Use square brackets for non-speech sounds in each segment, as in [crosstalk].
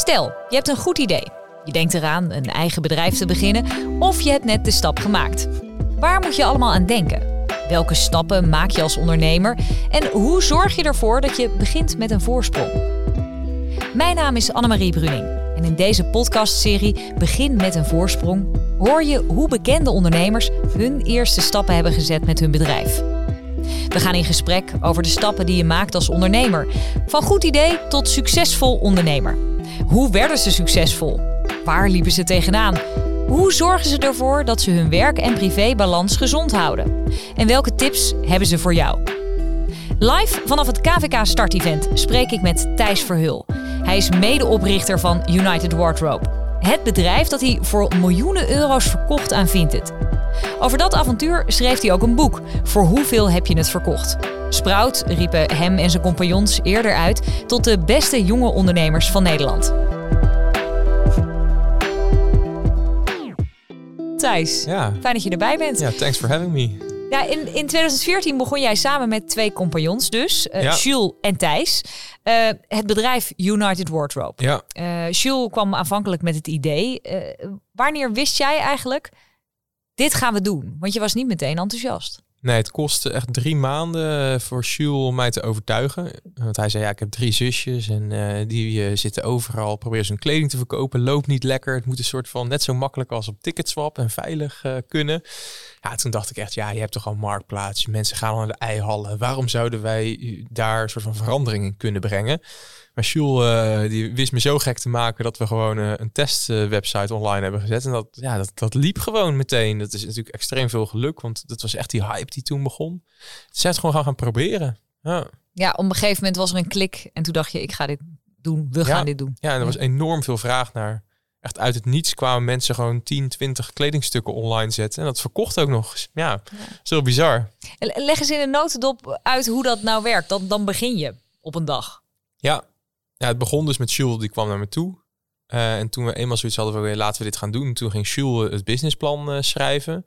Stel, je hebt een goed idee. Je denkt eraan een eigen bedrijf te beginnen of je hebt net de stap gemaakt. Waar moet je allemaal aan denken? Welke stappen maak je als ondernemer? En hoe zorg je ervoor dat je begint met een voorsprong? Mijn naam is Annemarie Bruning en in deze podcastserie Begin met een voorsprong hoor je hoe bekende ondernemers hun eerste stappen hebben gezet met hun bedrijf. We gaan in gesprek over de stappen die je maakt als ondernemer. Van goed idee tot succesvol ondernemer. Hoe werden ze succesvol? Waar liepen ze tegenaan? Hoe zorgen ze ervoor dat ze hun werk- en privébalans gezond houden? En welke tips hebben ze voor jou? Live vanaf het KVK Start Event spreek ik met Thijs Verhul. Hij is medeoprichter van United Wardrobe. Het bedrijf dat hij voor miljoenen euro's verkocht aan Vinted. Over dat avontuur schreef hij ook een boek. Voor hoeveel heb je het verkocht? Sprout riepen hem en zijn compagnons eerder uit tot de beste jonge ondernemers van Nederland. Thijs, Ja. fijn dat je erbij bent. Ja, thanks for having me. Ja, in, in 2014 begon jij samen met twee compagnons dus, Ja. Jules en Thijs, eh, het bedrijf United Wardrobe. Ja, Eh Jules kwam aanvankelijk met het idee. wanneer wist jij eigenlijk, dit gaan we doen? Want je was niet meteen enthousiast. nee, het kostte echt drie maanden eh, voor Jules om mij te overtuigen. Want hij zei, ja, ik heb drie zusjes en eh, die eh, zitten overal, proberen ze hun kleding te verkopen, loopt niet lekker. Het moet een soort van net zo makkelijk als op Ticketswap en veilig kunnen. Ja, toen dacht ik echt, ja, je hebt toch al marktplaats, mensen gaan al naar de eihallen. Waarom zouden wij daar een soort van verandering in kunnen brengen? Maar Jules, eh, die wist me zo gek te maken dat we gewoon eh, een testwebsite online hebben gezet. En dat, ja, dat, dat liep gewoon meteen. Dat is natuurlijk extreem veel geluk, want dat was echt die hype die toen begon. Ze zijn het gewoon gaan, gaan proberen. Ja. Ja, op een gegeven moment was er een klik en toen dacht je, ik ga dit doen, we gaan dit doen. ja, en er was enorm veel vraag naar. Echt uit het niets kwamen mensen gewoon 10, 20 kledingstukken online zetten. En dat verkocht ook nog. Ja, is heel bizar. En Leg eens in een notendop uit hoe dat nou werkt. Dan, dan begin je op een dag. Ja. Ja, het begon dus met Jules, die kwam naar me toe. Eh, en toen we eenmaal zoiets hadden van, laten we dit gaan doen. Toen ging Jules het businessplan eh, schrijven.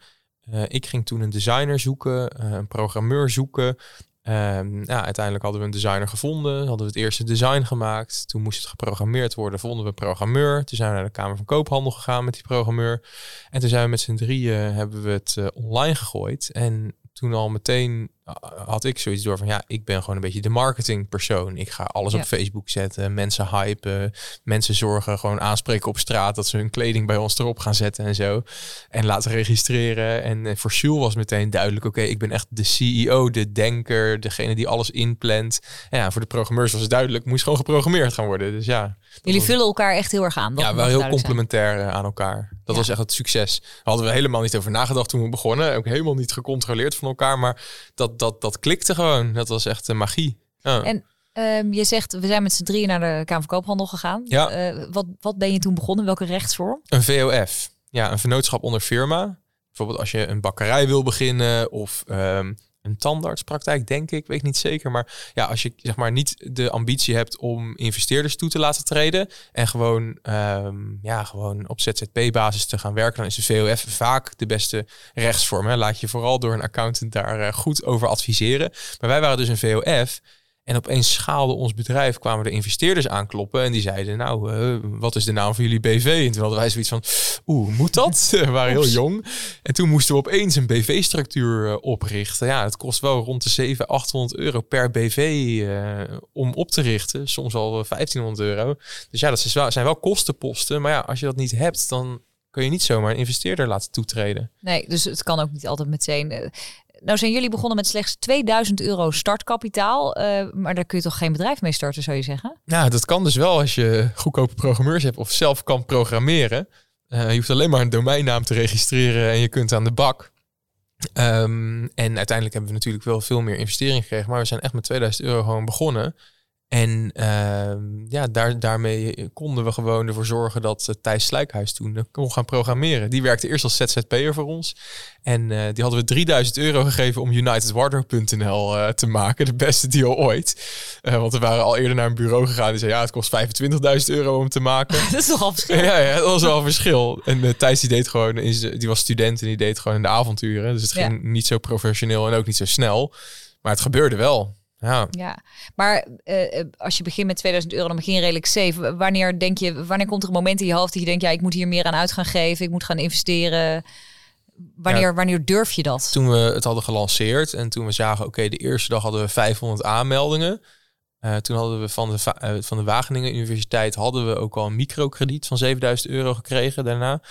Eh, ik ging toen een designer zoeken, eh, een programmeur zoeken. Ehm, ja, uiteindelijk hadden we een designer gevonden. Hadden we het eerste design gemaakt. Toen moest het geprogrammeerd worden. Vonden we een programmeur. Toen zijn we naar de Kamer van Koophandel gegaan met die programmeur. En toen zijn we met z'n drieën hebben we het eh, online gegooid. En toen al meteen uh, had ik zoiets door van ja, ik ben gewoon een beetje de marketingpersoon. Ik ga alles Ja. op Facebook zetten, mensen hypen, mensen zorgen, gewoon aanspreken op straat dat ze hun kleding bij ons erop gaan zetten en zo. En laten registreren. En eh, voor Jules was meteen duidelijk, oké, ik ben echt de CEO, de denker, degene die alles inplant. En ja, voor de programmeurs was het duidelijk, moest gewoon geprogrammeerd gaan worden. Dus ja, Jullie was- vullen elkaar echt heel erg aan. Dat ja, wel heel zijn. complementair eh, aan elkaar. Dat Ja. was echt het succes. Daar hadden we helemaal niet over nagedacht toen we begonnen. Ook helemaal niet gecontroleerd van elkaar. Maar dat, dat, dat klikte gewoon. Dat was echt uh, magie. Ja. En ehm, je zegt, we zijn met z'n drieën naar de Kamer van Koophandel gegaan. Ja. Eh, wat, wat ben je toen begonnen? Welke rechtsvorm? Een VOF. Ja, een vennootschap onder firma. Bijvoorbeeld als je een bakkerij wil beginnen of ehm, een tandartspraktijk, denk ik, weet niet zeker. Maar ja, als je zeg maar niet de ambitie hebt om investeerders toe te laten treden en gewoon, ehm, ja, gewoon op ZZP-basis te gaan werken, dan is de VOF vaak de beste rechtsvorm. Hè. Laat je vooral door een accountant daar eh, goed over adviseren. Maar wij waren dus een VOF. En opeens schaalde ons bedrijf, kwamen de investeerders aankloppen en die zeiden, nou, eh, wat is de naam van jullie BV? En toen hadden wij zoiets van, oeh, moet dat? [laughs] we waren heel jong. En toen moesten we opeens een BV-structuur eh, oprichten. Ja, het kost wel rond de 700, 800 euro per BV eh, om op te richten. Soms al eh, 1500 euro. Dus ja, dat zijn wel kostenposten. Maar ja, als je dat niet hebt, dan kun je niet zomaar een investeerder laten toetreden. Nee, dus het kan ook niet altijd meteen. Nou zijn jullie begonnen met slechts 2000 euro startkapitaal. eh, maar daar kun je toch geen bedrijf mee starten, zou je zeggen? Ja, dat kan dus wel als je goedkope programmeurs hebt of zelf kan programmeren. Eh, je hoeft alleen maar een domeinnaam te registreren en je kunt aan de bak. Ehm, en uiteindelijk hebben we natuurlijk wel veel meer investering gekregen, maar we zijn echt met 2000 euro gewoon begonnen. En ehm, ja, daar, daarmee konden we gewoon ervoor zorgen dat uh, Thijs Slijkhuis toen uh, kon gaan programmeren. Die werkte eerst als ZZP'er voor ons. En uh, die hadden we 3000 euro gegeven om UnitedWardrobe.nl te maken. De beste deal ooit. Want we waren al eerder naar een bureau gegaan. Die zei, ja, het kost 25.000 euro om te maken. [laughs] dat is toch al verschil? ja, ja, dat was wel een verschil. En Thijs die deed gewoon, die was student en die deed gewoon in de avonturen. Dus het ging ja. niet zo professioneel en ook niet zo snel. Maar het gebeurde wel. Ja. ja. Maar uh, als je begint met 2000 euro, dan begin je redelijk safe. Wanneer denk je, wanneer komt er een moment in je hoofd dat je denkt, ja, ik moet hier meer aan uit gaan geven, ik moet gaan investeren? Wanneer, wanneer durf je dat? Toen we het hadden gelanceerd en toen we zagen, oké, de eerste dag hadden we 500 aanmeldingen. Uh, toen hadden we van de, uh, van de Wageningen Universiteit hadden we ook al een microkrediet van 7000 euro gekregen daarna.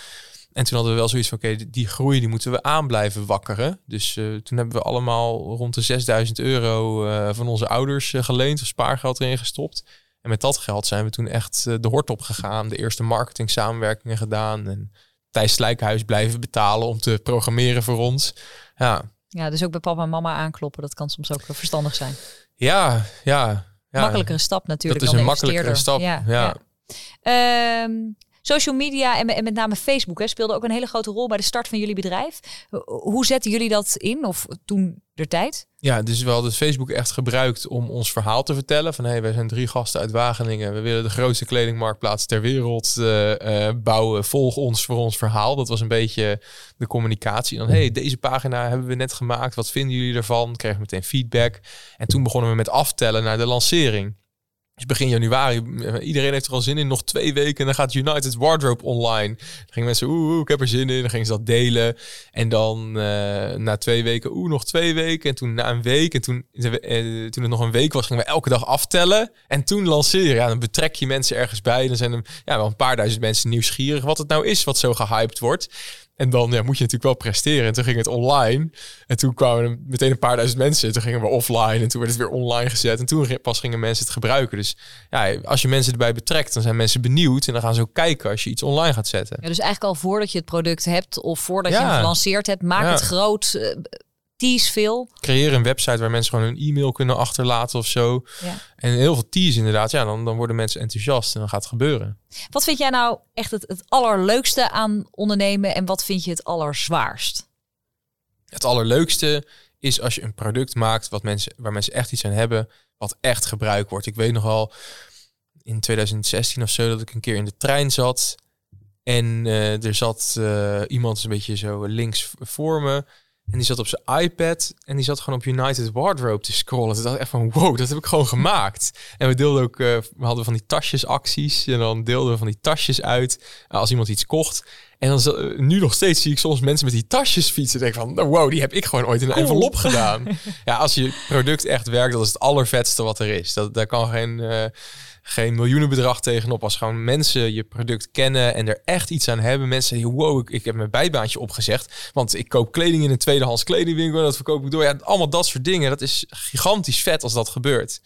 En toen hadden we wel zoiets van, oké, die groei die moeten we aan blijven wakkeren. Dus uh, toen hebben we allemaal rond de 6000 euro van onze ouders geleend, of spaargeld erin gestopt. En met dat geld zijn we toen echt de hort op gegaan, de eerste marketing samenwerkingen gedaan. En Thijs Slijkhuis blijven betalen om te programmeren voor ons. Ja. ja, dus ook bij papa en mama aankloppen, dat kan soms ook verstandig zijn. Ja, ja. ja. Makkelijkere stap natuurlijk. Dat is een makkelijkere stap. Ja. ja. Ehm, social media en, en, met name Facebook hè, speelde ook een hele grote rol bij de start van jullie bedrijf. Hoe zetten jullie dat in of toen de tijd? Ja, dus we hadden Facebook echt gebruikt om ons verhaal te vertellen. Van hé, hey, wij zijn drie gasten uit Wageningen. We willen de grootste kledingmarktplaats ter wereld uh, bouwen. Volg ons voor ons verhaal. Dat was een beetje de communicatie. Dan hé, hey, deze pagina hebben we net gemaakt. Wat vinden jullie ervan? Kregen meteen feedback. En toen begonnen we met aftellen naar de lancering. Dus begin januari, iedereen heeft er al zin in. Nog twee weken en dan gaat United Wardrobe online. Dan gingen mensen, oeh, ik heb er zin in. Dan gingen ze dat delen. En dan uh, na twee weken, oeh, nog twee weken. En toen na een week. En toen, uh, toen het nog een week was, gingen we elke dag aftellen. En toen lanceren. Ja, dan betrek je mensen ergens bij. Dan zijn er ja, wel een paar duizend mensen nieuwsgierig wat het nou is wat zo gehyped wordt. En dan ja, moet je natuurlijk wel presteren. En toen ging het online. En toen kwamen er meteen een paar duizend mensen. Toen gingen we offline. En toen werd het weer online gezet. En toen pas gingen mensen het gebruiken. Dus ja, als je mensen erbij betrekt, dan zijn mensen benieuwd. En dan gaan ze ook kijken als je iets online gaat zetten. Ja, dus eigenlijk al voordat je het product hebt of voordat je het gelanceerd hebt, maak het groot. Tease veel. Creëer een website waar mensen gewoon hun e-mail kunnen achterlaten of zo. Ja. En heel veel tease inderdaad. Ja, dan, dan worden mensen enthousiast en dan gaat het gebeuren. Wat vind jij nou echt het, het allerleukste aan ondernemen en wat vind je het allerzwaarst? Het allerleukste is als je een product maakt wat mensen, waar mensen echt iets aan hebben, wat echt gebruikt wordt. Ik weet nogal in 2016 of zo dat ik een keer in de trein zat. En uh, er zat uh, iemand een beetje zo links voor me. En die zat op zijn iPad en die zat gewoon op United Wardrobe te scrollen. Toen dacht ik echt van, wow, dat heb ik gewoon gemaakt. En we deelden ook, uh, we hadden van die tasjesacties. En dan deelden we van die tasjes uit als iemand iets kocht. En dan uh, nu nog steeds zie ik soms mensen met die tasjes fietsen. Denk van, nou, wow, die heb ik gewoon ooit in een envelop gedaan. [laughs] ja, als je product echt werkt, dat is het allervetste wat er is. Dat, daar kan geen... Geen miljoenenbedrag tegenop. Als gewoon mensen je product kennen en er echt iets aan hebben. Mensen die, wow, ik, ik heb mijn bijbaantje opgezegd. Want ik koop kleding in een tweedehands kledingwinkel. En dat verkoop ik door. Ja, allemaal dat soort dingen. Dat is gigantisch vet als dat gebeurt.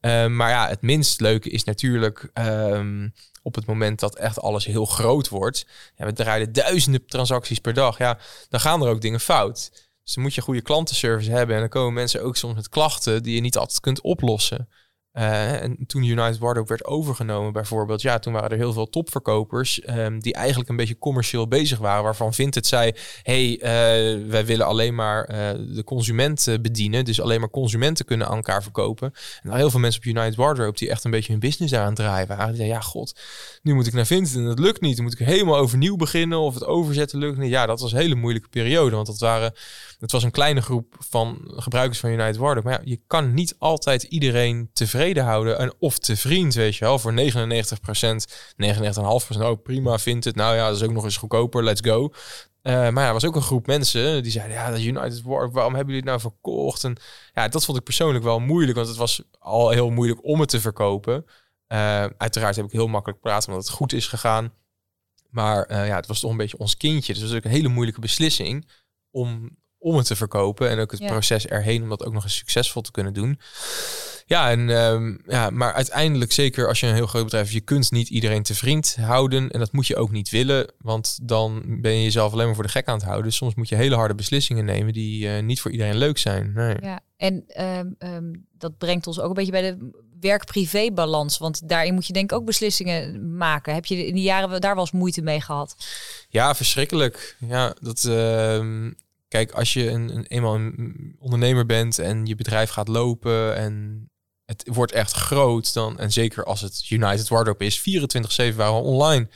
Ehm, maar ja, het minst leuke is natuurlijk ehm, op het moment dat echt alles heel groot wordt. Ja, we draaien duizenden transacties per dag. Ja, dan gaan er ook dingen fout. Dus dan moet je goede klantenservice hebben. En dan komen mensen ook soms met klachten die je niet altijd kunt oplossen. Uh, en toen United Wardrobe werd overgenomen bijvoorbeeld, ja, toen waren er heel veel topverkopers um, die eigenlijk een beetje commercieel bezig waren, waarvan het zei, hey, uh, wij willen alleen maar uh, de consumenten bedienen, dus alleen maar consumenten kunnen aan elkaar verkopen. En er heel veel mensen op United Wardrobe die echt een beetje hun business daaraan draaien waren. Die ja, god, nu moet ik naar Vinted en dat lukt niet. Dan moet ik helemaal overnieuw beginnen of het overzetten lukt niet. Ja, dat was een hele moeilijke periode, want dat waren, het was een kleine groep van gebruikers van United Wardrobe. Maar ja, je kan niet altijd iedereen tevreden houden. En of te vriend, weet je wel, voor 99% 99,5% oh prima, vindt het. Nou ja, dat is ook nog eens goedkoper, let's go. Uh, maar ja, er was ook een groep mensen die zeiden, ja, dat United War, waarom hebben jullie het nou verkocht? En ja, dat vond ik persoonlijk wel moeilijk, want het was al heel moeilijk om het te verkopen. Uh, uiteraard heb ik heel makkelijk praten omdat het goed is gegaan. Maar uh, ja, het was toch een beetje ons kindje. Dus het was ook een hele moeilijke beslissing om, om het te verkopen. En ook het proces erheen om dat ook nog eens succesvol te kunnen doen. Ja, en, um, ja, maar uiteindelijk, zeker als je een heel groot bedrijf hebt, je kunt niet iedereen te vriend houden. En dat moet je ook niet willen, want dan ben je jezelf alleen maar voor de gek aan het houden. Dus soms moet je hele harde beslissingen nemen die uh, niet voor iedereen leuk zijn. Nee. Ja, en um, um, dat brengt ons ook een beetje bij de werk-privé-balans. Want daarin moet je denk ik ook beslissingen maken. Heb je in die jaren daar wel eens moeite mee gehad? Ja, verschrikkelijk. Ja, dat... Kijk, als je een, een, eenmaal een ondernemer bent en je bedrijf gaat lopen en het wordt echt groot, dan, en zeker als het United Wardrobe is, 24-7 waren we online.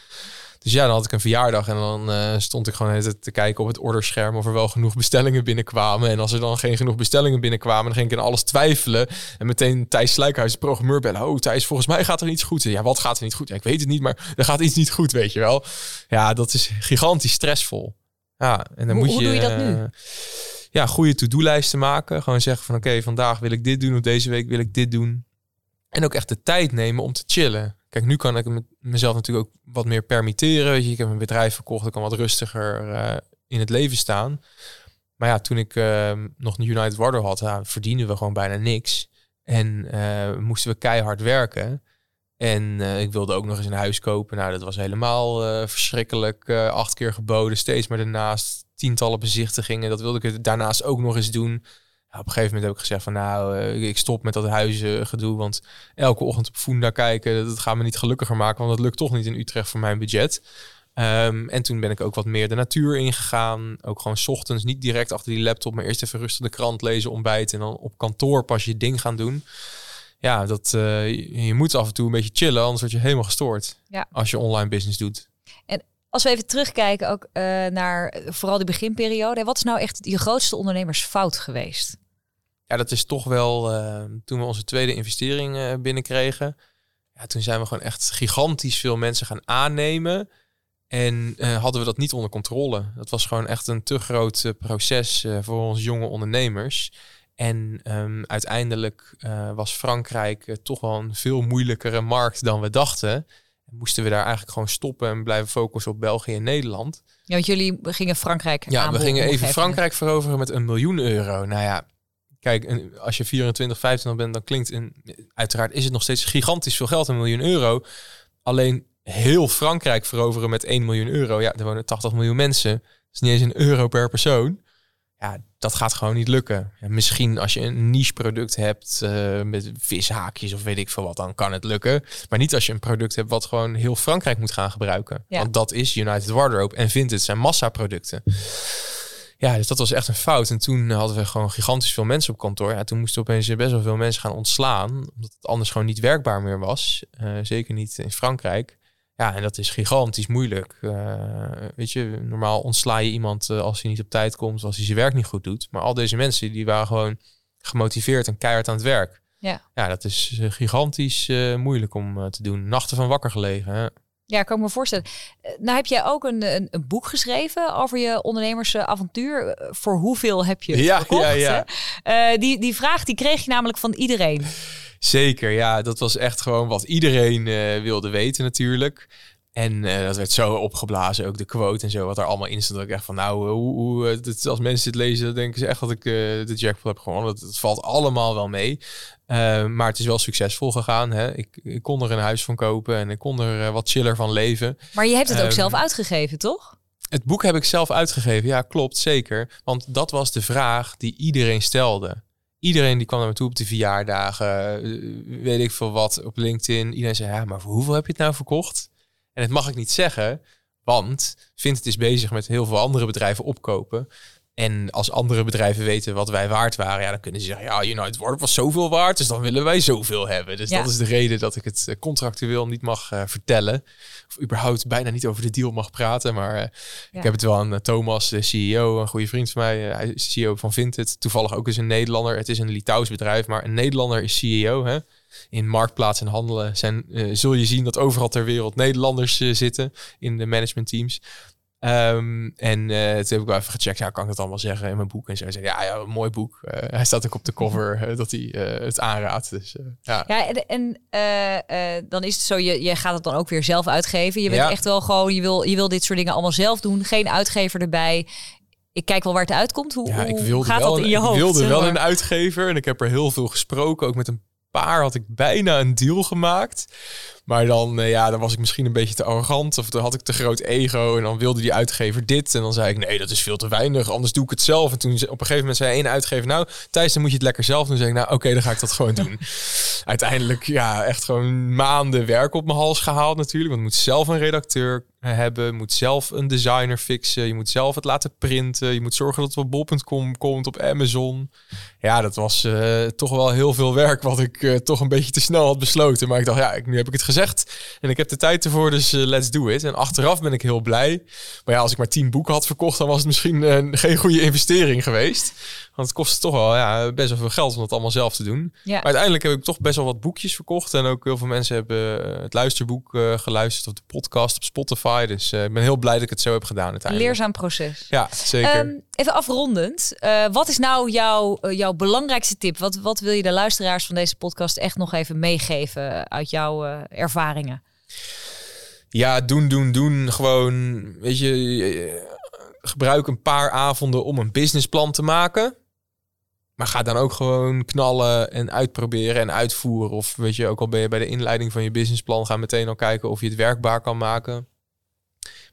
Dus ja, dan had ik een verjaardag en dan eh, stond ik gewoon te kijken op het orderscherm of er wel genoeg bestellingen binnenkwamen. En als er dan geen genoeg bestellingen binnenkwamen, dan ging ik in alles twijfelen. En meteen Thijs Sluikhuis, de programmeur, bellen. Oh Thijs, volgens mij gaat er iets goed. Ja, wat gaat er niet goed? Ja, ik weet het niet, maar er gaat iets niet goed, weet je wel. Ja, dat is gigantisch stressvol. Ja, en dan hoe, moet je... Hoe doe je dat nu? Ja, goede to-do-lijsten maken. Gewoon zeggen van oké, vandaag wil ik dit doen of deze week wil ik dit doen. En ook echt de tijd nemen om te chillen. Kijk, nu kan ik mezelf natuurlijk ook wat meer permitteren. Ik heb een bedrijf verkocht, ik kan wat rustiger uh, in het leven staan. Maar ja, toen ik uh, nog een United Warder had, verdienden we gewoon bijna niks. En uh, moesten we keihard werken. En ik wilde ook nog eens een huis kopen. Nou, dat was helemaal verschrikkelijk. acht keer geboden, steeds maar daarnaast tientallen bezichtigingen. Dat wilde ik daarnaast ook nog eens doen op een gegeven moment heb ik gezegd van nou, ik stop met dat huizengedoe. Want elke ochtend op Funda kijken, dat gaat me niet gelukkiger maken. Want dat lukt toch niet in Utrecht voor mijn budget. Um, en toen ben ik ook wat meer de natuur ingegaan. Ook gewoon ochtends niet direct achter die laptop, maar eerst even rustig de krant lezen, ontbijten. En dan op kantoor pas je ding gaan doen. Ja, dat, uh, je moet af en toe een beetje chillen, anders word je helemaal gestoord. Ja. Als je online business doet. En als we even terugkijken ook uh, naar vooral die beginperiode. Wat is nou echt je grootste ondernemersfout geweest? Ja, dat is toch wel uh, toen we onze tweede investering binnenkregen. Ja, toen zijn we gewoon echt gigantisch veel mensen gaan aannemen. En uh, hadden we dat niet onder controle. Dat was gewoon echt een te groot proces voor ons jonge ondernemers. En um, uiteindelijk was Frankrijk toch wel een veel moeilijkere markt dan we dachten. moesten we daar eigenlijk gewoon stoppen en blijven focussen op België en Nederland. Ja, want jullie gingen Frankrijk Ja, we gingen even Frankrijk veroveren met een miljoen euro. Nou ja, Kijk, als je 24, 25 bent, dan klinkt een, uiteraard is het nog steeds gigantisch veel geld, een miljoen euro. Alleen heel Frankrijk veroveren met 1 miljoen euro. Ja, er wonen 80 miljoen mensen. Dat is niet eens een euro per persoon. Ja, dat gaat gewoon niet lukken. Ja, misschien als je een niche product hebt uh, met vishaakjes of weet ik veel wat, dan kan het lukken. Maar niet als je een product hebt wat gewoon heel Frankrijk moet gaan gebruiken. Ja. Want dat is United Wardrobe en vindt het zijn massaproducten. Ja, dus dat was echt een fout. En toen hadden we gewoon gigantisch veel mensen op kantoor. Ja, toen moesten opeens best wel veel mensen gaan ontslaan. Omdat het anders gewoon niet werkbaar meer was. Uh, zeker niet in Frankrijk. Ja, en dat is gigantisch moeilijk. Uh, weet je, normaal ontsla je iemand uh, als hij niet op tijd komt, als hij zijn werk niet goed doet. Maar al deze mensen, die waren gewoon gemotiveerd en keihard aan het werk. Ja, ja dat is gigantisch moeilijk om te doen. Nachten van wakker gelegen. Hè? Ja, kan ik me voorstellen. Eh, nou heb jij ook een, een, een boek geschreven over je ondernemersavontuur. Eh, voor hoeveel heb je ja, verkocht? Ja, ja. Die, die vraag die kreeg je namelijk van iedereen. Zeker, ja. Dat was echt gewoon wat iedereen uh, wilde weten natuurlijk. En uh, dat werd zo opgeblazen, ook de quote en zo, wat er allemaal in stond. Dat ik echt van, nou, hoe, hoe als mensen dit lezen, dan denken ze echt dat ik de jackpot heb gewonnen. Dat, dat valt allemaal wel mee. Uh, maar het is wel succesvol gegaan. Hè? Ik, ik, kon er een huis van kopen en ik kon er wat chiller van leven. Maar je hebt het ook ehm, zelf uitgegeven, toch? Het boek heb ik zelf uitgegeven, ja, klopt, zeker. Want dat was de vraag die iedereen stelde. Iedereen die kwam naar me toe op de verjaardagen, uh, weet ik veel wat, op LinkedIn. Iedereen zei, ja, maar voor hoeveel heb je het nou verkocht? En dat mag ik niet zeggen, want Vint is bezig met heel veel andere bedrijven opkopen. En als andere bedrijven weten wat wij waard waren, ja, dan kunnen ze zeggen, ja, United Ward was zoveel waard, dus dan willen wij zoveel hebben. Dus dat is de reden dat ik het eh, contractueel niet mag uh, vertellen. Of überhaupt bijna niet over de deal mag praten. Maar uh, ik heb het wel aan Thomas, de CEO, een goede vriend van mij. hij is CEO van Vinted. Toevallig ook eens een Nederlander. Het is een Litouws bedrijf, maar een Nederlander is CEO. Hè? in marktplaats en handelen zijn, uh, zul je zien dat overal ter wereld Nederlanders uh, zitten in de managementteams. Um, en uh, toen heb ik wel even gecheckt, ja, kan ik het allemaal zeggen in mijn boek? En zo zei ja, ja, mooi boek. Uh, hij staat ook op de cover uh, [laughs] dat hij het aanraadt. Dus, ja. ja, en, en dan is het zo, je, je gaat het dan ook weer zelf uitgeven. Je bent ja. echt wel gewoon, je wil, je wil dit soort dingen allemaal zelf doen. Geen uitgever erbij. Ik kijk wel waar het uitkomt. Hoe, ja, ik wilde gaat wel, dat in je hoofd? Ik wilde wel een uitgever en ik heb er heel veel gesproken. Ook met een paar had ik bijna een deal gemaakt. Maar dan, uh, ja, dan was ik misschien een beetje te arrogant of dan had ik te groot ego en dan wilde die uitgever dit. En dan zei ik, nee, dat is veel te weinig, anders doe ik het zelf. En toen op een gegeven moment zei één uitgever, nou, Thijs, dan moet je het lekker zelf doen. zei ik, nou, oké, dan ga ik dat gewoon [laughs] doen. Uiteindelijk, ja, echt gewoon maanden werk op mijn hals gehaald natuurlijk. Want ik moet zelf een redacteur hebben. Je moet zelf een designer fixen. Je moet zelf het laten printen. Je moet zorgen dat het op bol.com komt, op Amazon. Ja, dat was uh, toch wel heel veel werk wat ik uh, toch een beetje te snel had besloten. Maar ik dacht, ja, ik, nu heb ik het gezegd en ik heb de tijd ervoor, dus uh, let's do it. En achteraf ben ik heel blij. Maar ja, als ik maar tien boeken had verkocht, dan was het misschien [laughs] geen goede investering geweest. Want het kostte toch wel ja, best wel veel geld om dat allemaal zelf te doen. Ja. Maar uiteindelijk heb ik toch best wel wat boekjes verkocht. En ook heel veel mensen hebben het luisterboek geluisterd of de podcast op Spotify. Dus ik ben heel blij dat ik het zo heb gedaan uiteindelijk. Leerzaam proces. Ja, zeker. Um, even afrondend. wat is nou jouw, jouw belangrijkste tip? Wat, wat wil je de luisteraars van deze podcast echt nog even meegeven uit jouw uh, ervaringen? Ja, doen, doen, doen. Gewoon, weet je, gebruik een paar avonden om een businessplan te maken. Maar ga dan ook gewoon knallen en uitproberen en uitvoeren. Of weet je, ook al ben je bij de inleiding van je businessplan, ga meteen al kijken of je het werkbaar kan maken.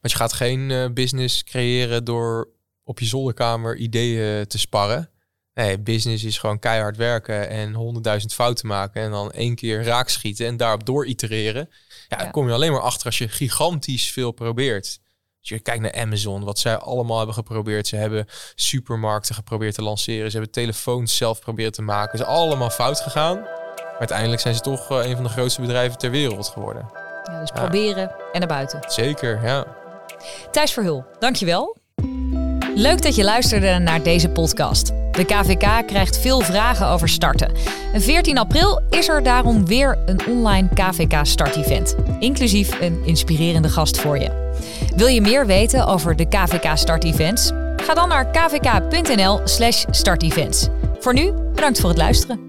Want je gaat geen uh, business creëren door op je zolderkamer ideeën te sparren. Nee, business is gewoon keihard werken en honderdduizend fouten maken en dan één keer raak schieten en daarop door itereren. Ja, dan kom je alleen maar achter als je gigantisch veel probeert. Als je kijkt naar Amazon, wat zij allemaal hebben geprobeerd. Ze hebben supermarkten geprobeerd te lanceren. Ze hebben telefoons zelf proberen te maken. Ze is allemaal fout gegaan. Maar uiteindelijk zijn ze toch uh, een van de grootste bedrijven ter wereld geworden. Ja, dus proberen en naar buiten. Zeker, ja. Thijs Verhul, dankjewel. Leuk dat je luisterde naar deze podcast. De KVK krijgt veel vragen over starten. En 14 april is er daarom weer een online KVK Start-event, inclusief een inspirerende gast voor je. Wil je meer weten over de KVK Start-events? Ga dan naar kvk.nl/startevents. Voor nu, bedankt voor het luisteren.